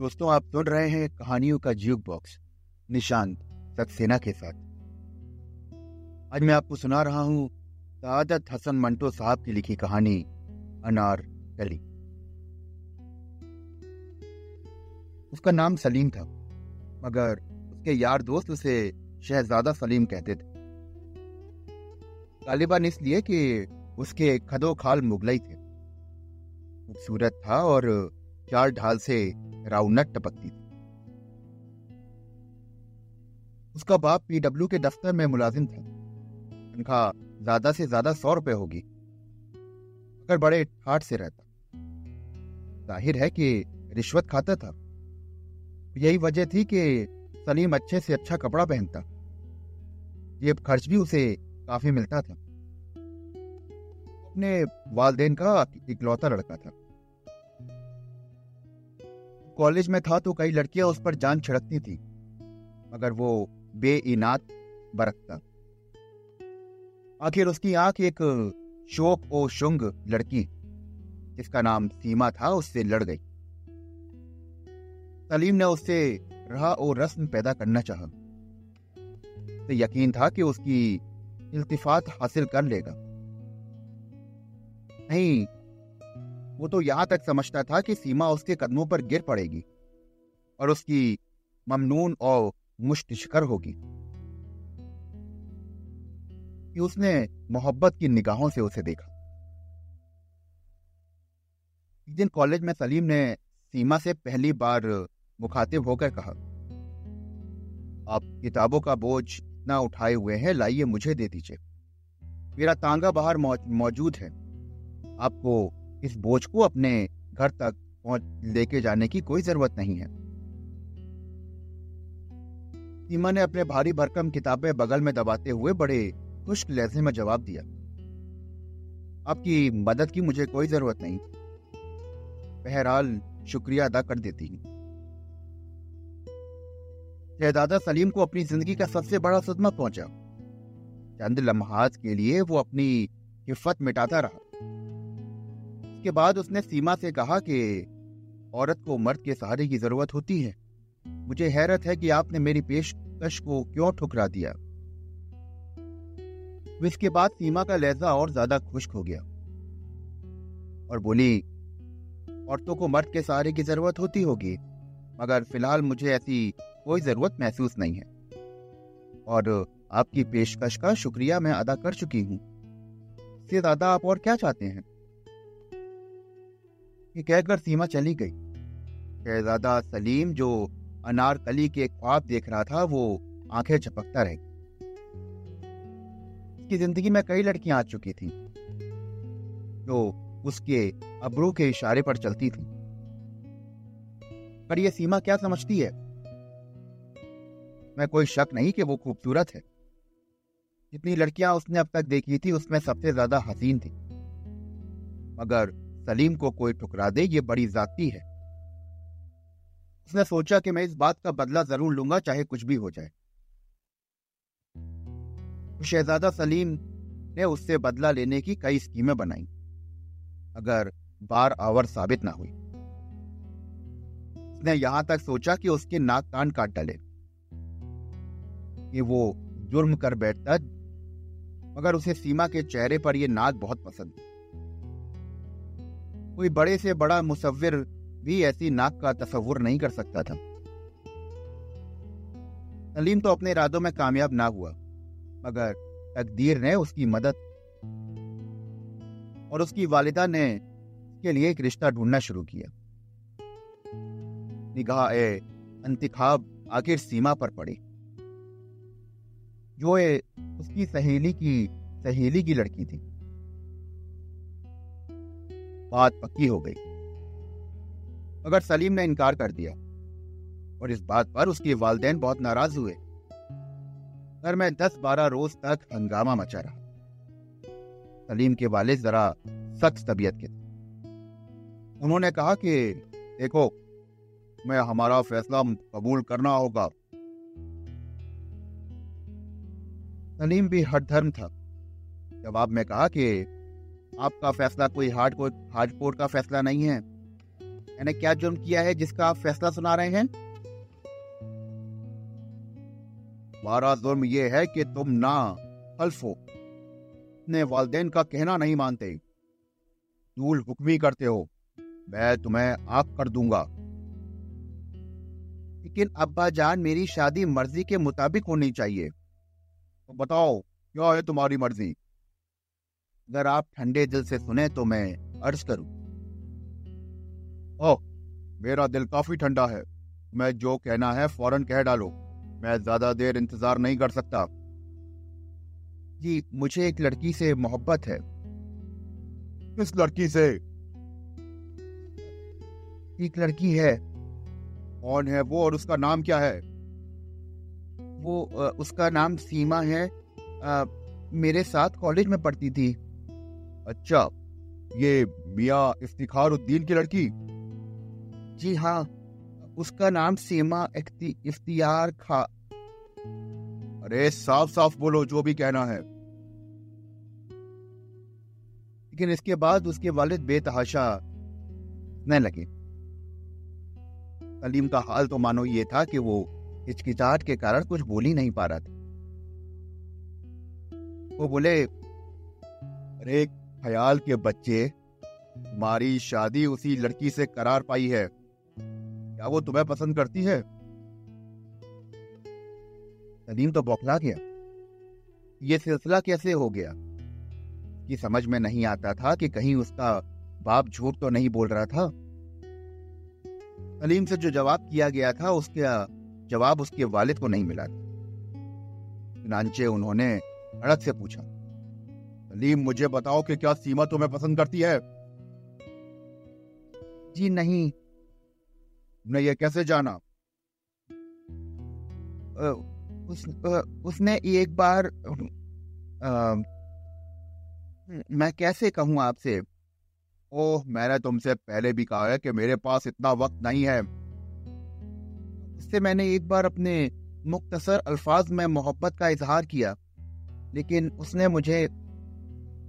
दोस्तों, आप सुन रहे हैं कहानियों का ज्यूक बॉक्स, निशांत, सक्सेना के साथ। आज मैं आपको सुना रहा हूँ सादत हसन मंटो साहब की लिखी कहानी, अनार कली उसका नाम सलीम था, मगर उसके यार दोस्त उसे शहजादा सलीम कहते थे। तालिबान इसलिए कि उसके खदो खाल मुगलई थे। खूबसूरत था और चार ढाल से राउनट टपकती थी। उसका बाप पीडब्ल्यू के दफ्तर में मुलाजिम था। उनका ज़्यादा से ज़्यादा सौ रुपए होगी। अगर बड़े ठाट से रहता। ज़ाहिर है कि रिश्वत खाता था। यही वजह थी कि सलीम अच्छे से अच्छा कपड़ा पहनता। जेब खर्च भी उसे काफ़ी मिलता था। अपने वालदेन का इकलौता लड़का था। कॉलेज में था तो कई लड़कियाँ उस पर जान छिड़कती थी, मगर वो बेइनात बरतता आखिर उसकी आँख एक शोक ओ शुंग लड़की, जिसका नाम सीमा था, उससे लड़ गई। सलीम ने उससे रहा और रस्म पैदा करना चाहा। तो यकीन था कि उसकी इल्तिफात हासिल कर लेगा। नहीं वो तो यहाँ तक समझता था कि सीमा उसके कदमों पर गिर पड़ेगी और उसकी ममनून और मुश्तशिकर होगी। कि उसने मोहब्बत की निगाहों से उसे देखा। एक दिन कॉलेज में सलीम ने सीमा से पहली बार मुखातिब होकर कहा, आप किताबों का बोझ इतना उठाए हुए हैं, लाइए मुझे दे दीजिए। मेरा तांगा बाहर मौजूद है। आपको इस बोझ को अपने घर तक पहुँच लेके जाने की कोई ज़रूरत नहीं है। सीमा ने अपने भारी भरकम किताबें बगल में दबाते हुए बड़े खुश्क लहजे में जवाब दिया। आपकी मदद की मुझे कोई ज़रूरत नहीं। बहरहाल, शुक्रिया अदा कर देती हूँ। शहजादा सलीम को अपनी ज़िंदगी का सबसे बड़ा सदमा पहुँचा। चंद लम्हात के लिए वो अपनी हिफत मिटाता रहा। उसके बाद उसने सीमा से कहा कि, औरत को मर्द के सहारे की ज़रूरत होती है। मुझे हैरत है कि आपने मेरी पेशकश को क्यों ठुकरा दिया? इसके बाद सीमा का लहजा और ज़्यादा खुश्क हो गया और बोली, औरतों को मर्द के सहारे की ज़रूरत होती होगी, मगर फ़िलहाल मुझे ऐसी कोई ज़रूरत महसूस नहीं है। और आपकी पेशकश का शुक्रिया मैं अदा कर चुकी हूँ। इससे ज़्यादा आप और क्या चाहते हैं? ये कहकर सीमा चली गई। शहजादा सलीम जो अनारकली के ख्वाब देख रहा था, वो आँखें चपकता रह। उसकी ज़िंदगी में कई लड़कियाँ आ चुकी थी, जो उसके अब्रू के इशारे पर चलती थी। पर यह सीमा क्या समझती है? मैं कोई शक नहीं कि वो खूबसूरत है। जितनी लड़कियाँ उसने अब तक देखी थी, उसमें सबसे ज़्यादा हसीन थी। मगर सलीम को कोई ठुकरा दे, ये बड़ी जाती है। उसने सोचा कि मैं इस बात का बदला ज़रूर लूँगा, चाहे कुछ भी हो जाए। शहजादा सलीम ने उससे बदला लेने की कई स्कीमें बनाई, अगर बार आवर साबित ना हुई। उसने यहाँ तक सोचा कि उसके नाक कान काट डाले, कि वो जुर्म कर बैठता, मगर उसे सीमा के चेहरे पर यह नाक बहुत पसंद कोई बड़े से बड़ा मुसविर भी ऐसी नाक का तस्वुर नहीं कर सकता था। सलीम तो अपने इरादों में कामयाब ना हुआ, मगर तकदीर ने उसकी मदद और उसकी वालिदा ने के लिए एक रिश्ता ढूंढना शुरू किया। निगाह ए अंतिखाब आखिर सीमा पर पड़ी। जो ए उसकी सहेली की सहेली की लड़की थी। बात पक्की हो गई। मगर सलीम ने इनकार कर दिया और इस बात पर उसके वालदेन बहुत नाराज़ हुए। घर में दस बारह रोज तक हंगामा मचा रहा। सलीम के वालिद जरा सख्त तबीयत के थे। उन्होंने कहा कि, देखो, मैं हमारा फैसला कबूल करना होगा। सलीम भी हट धर्म था। जवाब में कहा कि आपका फैसला कोई हार्ड हार्ड कोर्ट का फैसला नहीं है। मैंने क्या जुर्म किया है जिसका आप फैसला सुना रहे हैं? हमारा जुर्म यह है कि तुम ना हल्फो। अपने वालदेन का कहना नहीं मानते। दूल हुक्मी करते हो। मैं तुम्हें आग कर दूँगा। लेकिन अब्बा जान, मेरी शादी मर्ज़ी के मुताबिक होनी चाहिए। तो बताओ, क्या है तुम्हारी मर्ज़ी? अगर आप ठंडे दिल से सुने तो मैं अर्ज़ करूँ। ओह मेरा दिल काफ़ी ठंडा है। मैं जो कहना है फ़ौरन कह डालो। मैं ज़्यादा देर इंतज़ार नहीं कर सकता। जी मुझे एक लड़की से मोहब्बत है। किस लड़की से? एक लड़की है। कौन है वो और उसका नाम क्या है? वो उसका नाम सीमा है। आ, मेरे साथ कॉलेज में पढ़ती थी। अच्छा ये मियाँ इफ्तिखार उद्दीन की लड़की? जी हाँ उसका नाम सीमा इफ्तियार खा अरे साफ़ साफ़ बोलो जो भी कहना है। लेकिन इसके बाद उसके वालिद बेतहाशा न लगे। सलीम का हाल तो मानो ये था कि वो हिचकिचाहट के कारण कुछ बोल ही नहीं पा रहा था। वो बोले अरे ख्याल के बच्चे हमारी शादी उसी लड़की से करार पाई है। क्या वो तुम्हें पसंद करती है? सलीम तो बौखला गया। ये सिलसिला कैसे हो गया? कि समझ में नहीं आता था कि कहीं उसका बाप झूठ तो नहीं बोल रहा था। सलीम से जो जवाब किया गया था, उसका, जवाब उसके वालिद को नहीं मिला। था नानचे उन्होंने अड़क से पूछा। सलीम मुझे बताओ कि क्या सीमा तुम्हें पसंद करती है? जी नहीं। तुमने ये कैसे जाना? उस, उसने एक बार आ, मैं कैसे कहूँ आपसे? ओह मैंने तुमसे पहले भी कहा है कि मेरे पास इतना वक्त नहीं है। उससे मैंने एक बार अपने मुख्तसर अल्फाज में मोहब्बत का इजहार किया लेकिन उसने मुझे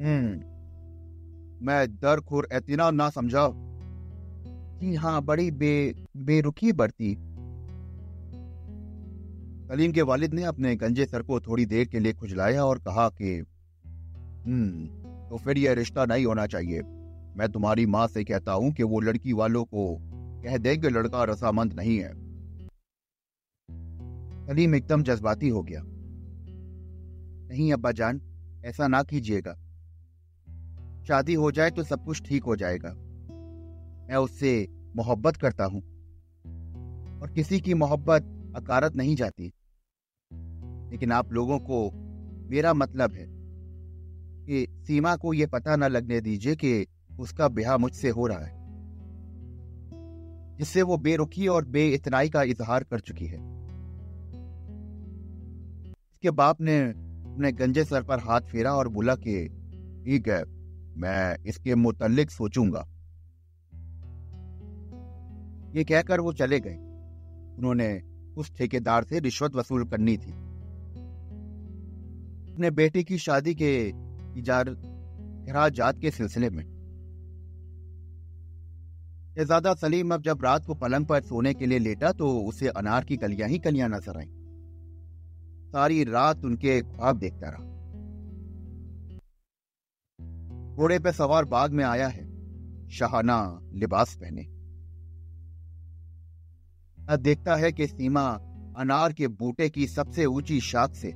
हम्म। मैं दर खुर एतना ना समझा जी हाँ बड़ी बे, बेरुखी बढ़ती सलीम के वालिद ने अपने गंजे सर को थोड़ी देर के लिए खुजलाया और कहा कि हम्म तो फिर यह रिश्ता नहीं होना चाहिए। मैं तुम्हारी माँ से कहता हूँ कि वो लड़की वालों को कह दे कि लड़का रसामंद नहीं है। सलीम एकदम जज्बाती हो गया। नहीं अब्बा जान ऐसा ना कीजिएगा। शादी हो जाए तो सब कुछ ठीक हो जाएगा। मैं उससे मोहब्बत करता हूँ। और किसी की मोहब्बत अकारत नहीं जाती। लेकिन आप लोगों को मेरा मतलब है कि सीमा को यह पता न लगने दीजिए कि उसका ब्याह मुझसे हो रहा है। जिससे वो बेरुखी और बेइतनाई का इजहार कर चुकी है। इसके बाप ने अपने गंजे सर पर हाथ फेरा और बोला कि, ठीक है मैं इसके मुतलिक सोचूँगा। ये कहकर वो चले गए। उन्होंने उस ठेकेदार से रिश्वत वसूल करनी थी। अपने बेटे की शादी के इजारात के सिलसिले में। शहजादा सलीम अब जब रात को पलंग पर सोने के लिए लेटा तो उसे अनार की कलियाँ ही कलियाँ नज़र आई। सारी रात उनके ख्वाब देखता रहा। घोड़े पे सवार बाग में आया है। शाहाना लिबास पहने। देखता है कि सीमा अनार के बूटे की सबसे ऊँची शाख से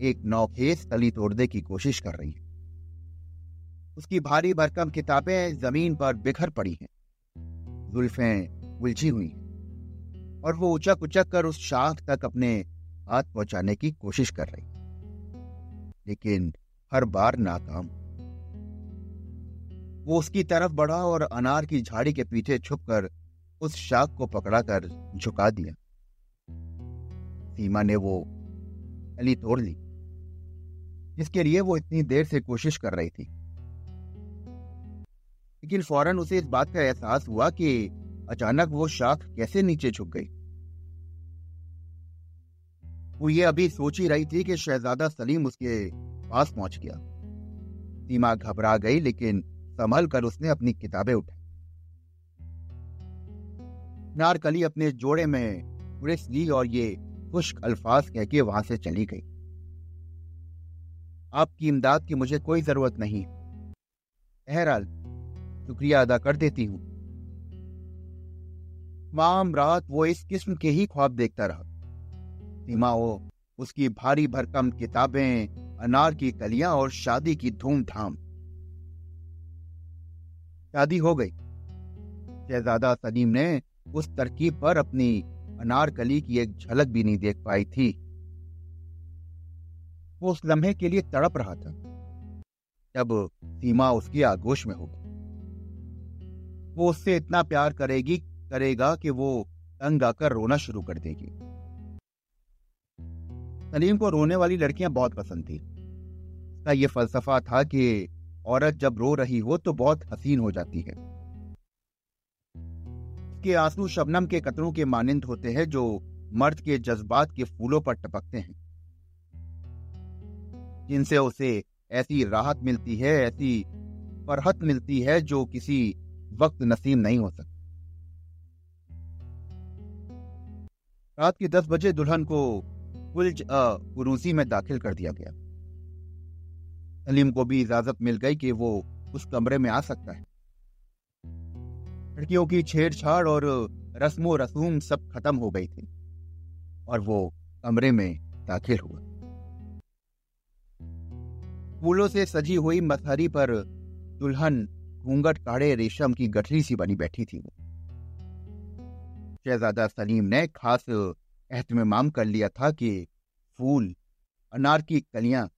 एक नौखेस तली तोड़ने की कोशिश कर रही है। उसकी भारी भरकम किताबें ज़मीन पर बिखर पड़ी हैं। जुल्फें उलझी हुई हैं और वो उचक उचक कर उस शाख तक अपने हाथ पहुँचाने की कोशिश कर रही। लेकिन हर बार नाकाम। वो उसकी तरफ़ बढ़ा और अनार की झाड़ी के पीछे छुपकर उस शाख को पकड़ाकर झुका दिया। सीमा ने वो अली तोड़ ली, जिसके लिए वो इतनी देर से कोशिश कर रही थी। लेकिन फ़ौरन उसे इस बात का एहसास हुआ कि अचानक वो शाख कैसे नीचे झुक गई। वो ये अभी सोच ही रही थी कि शहजादा सलीम उसके पास पहुँच गया। सीमा घबरा गई, लेकिन संभल कर उसने अपनी किताबें उठाई। नारकली अपने जोड़े में उड़स ली और ये खुश्क अल्फाज कह के वहाँ से चली गई। आपकी इमदाद की मुझे कोई ज़रूरत नहीं। बहरहाल, शुक्रिया अदा कर देती हूँ। माम रात वो इस किस्म के ही ख्वाब देखता रहा। सीमा वो उसकी भारी भरकम किताबें, अनार की कलियाँ और शादी की धूमधाम। शादी हो गई। शहजादा सलीम ने उस तरकीब पर अपनी अनारकली की एक झलक भी नहीं देख पाई थी। वो उस लम्हे के लिए तड़प रहा था। जब सीमा उसकी आगोश में होगी। वो उससे इतना प्यार करेगी, करेगा कि वो तंग आकर रोना शुरू कर देगी। सलीम को रोने वाली लड़कियाँ बहुत पसंद थी। उसका ये फलसफा था कि औरत जब रो रही हो तो बहुत हसीन हो जाती है। उसके आँसू शबनम के कतरों के मानिंद होते हैं जो मर्द के जज्बात के फूलों पर टपकते हैं। जिनसे उसे ऐसी राहत मिलती है, ऐसी फरहत मिलती है जो किसी वक्त नसीब नहीं हो सकती। रात के दस बजे दुल्हन को कुलज कुरूसी में दाखिल कर दिया गया। सलीम को भी इजाज़त मिल गई कि वो उस कमरे में आ सकता है। लड़कियों की छेड़छाड़ और रस्मो रसूम सब खत्म हो गई थी और वो कमरे में दाखिल हुआ। फूलों से सजी हुई मथहरी पर दुल्हन घूंघट काढ़े रेशम की गठरी सी बनी बैठी थी शहजादा सलीम ने खास एहतमाम कर लिया था कि फूल, अनार की कलियाँ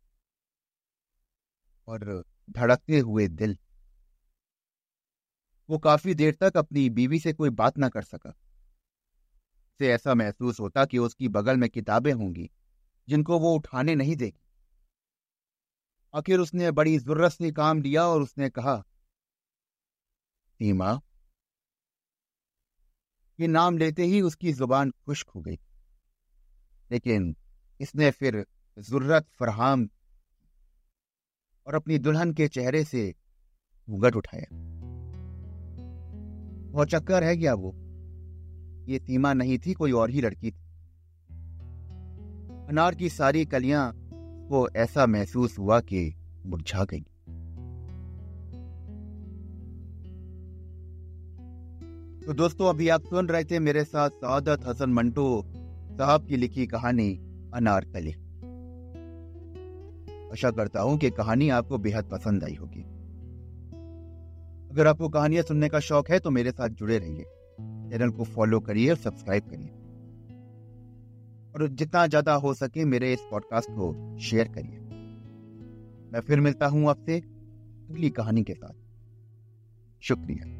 और धड़कते हुए दिल। वो काफ़ी देर तक अपनी बीवी से कोई बात ना कर सका। से ऐसा महसूस होता कि उसकी बगल में किताबें होंगी, जिनको वो उठाने नहीं देगी। आखिर उसने बड़ी ज़रूरत से काम लिया और उसने कहा सीमा ये नाम लेते ही उसकी ज़ुबान खुश्क हो गई। लेकिन इसने फिर ज़रूरत फरहाम और अपनी दुल्हन के चेहरे से घूंघट उठाया। वो चक्कर है क्या वो? ये सीमा नहीं थी, कोई और ही लड़की थी। अनार की सारी कलियाँ को ऐसा महसूस हुआ कि मुरझा गई। तो दोस्तों, अभी आप सुन रहे थे मेरे साथ सादत हसन मंटो साहब की लिखी कहानी अनारकली आशा करता हूँ कि कहानी आपको बेहद पसंद आई होगी। अगर आपको कहानियाँ सुनने का शौक है तो मेरे साथ जुड़े रहिए। चैनल को फॉलो करिए और सब्सक्राइब करिए। और जितना ज़्यादा हो सके मेरे इस पॉडकास्ट को शेयर करिए। मैं फिर मिलता हूँ आपसे अगली कहानी के साथ। शुक्रिया।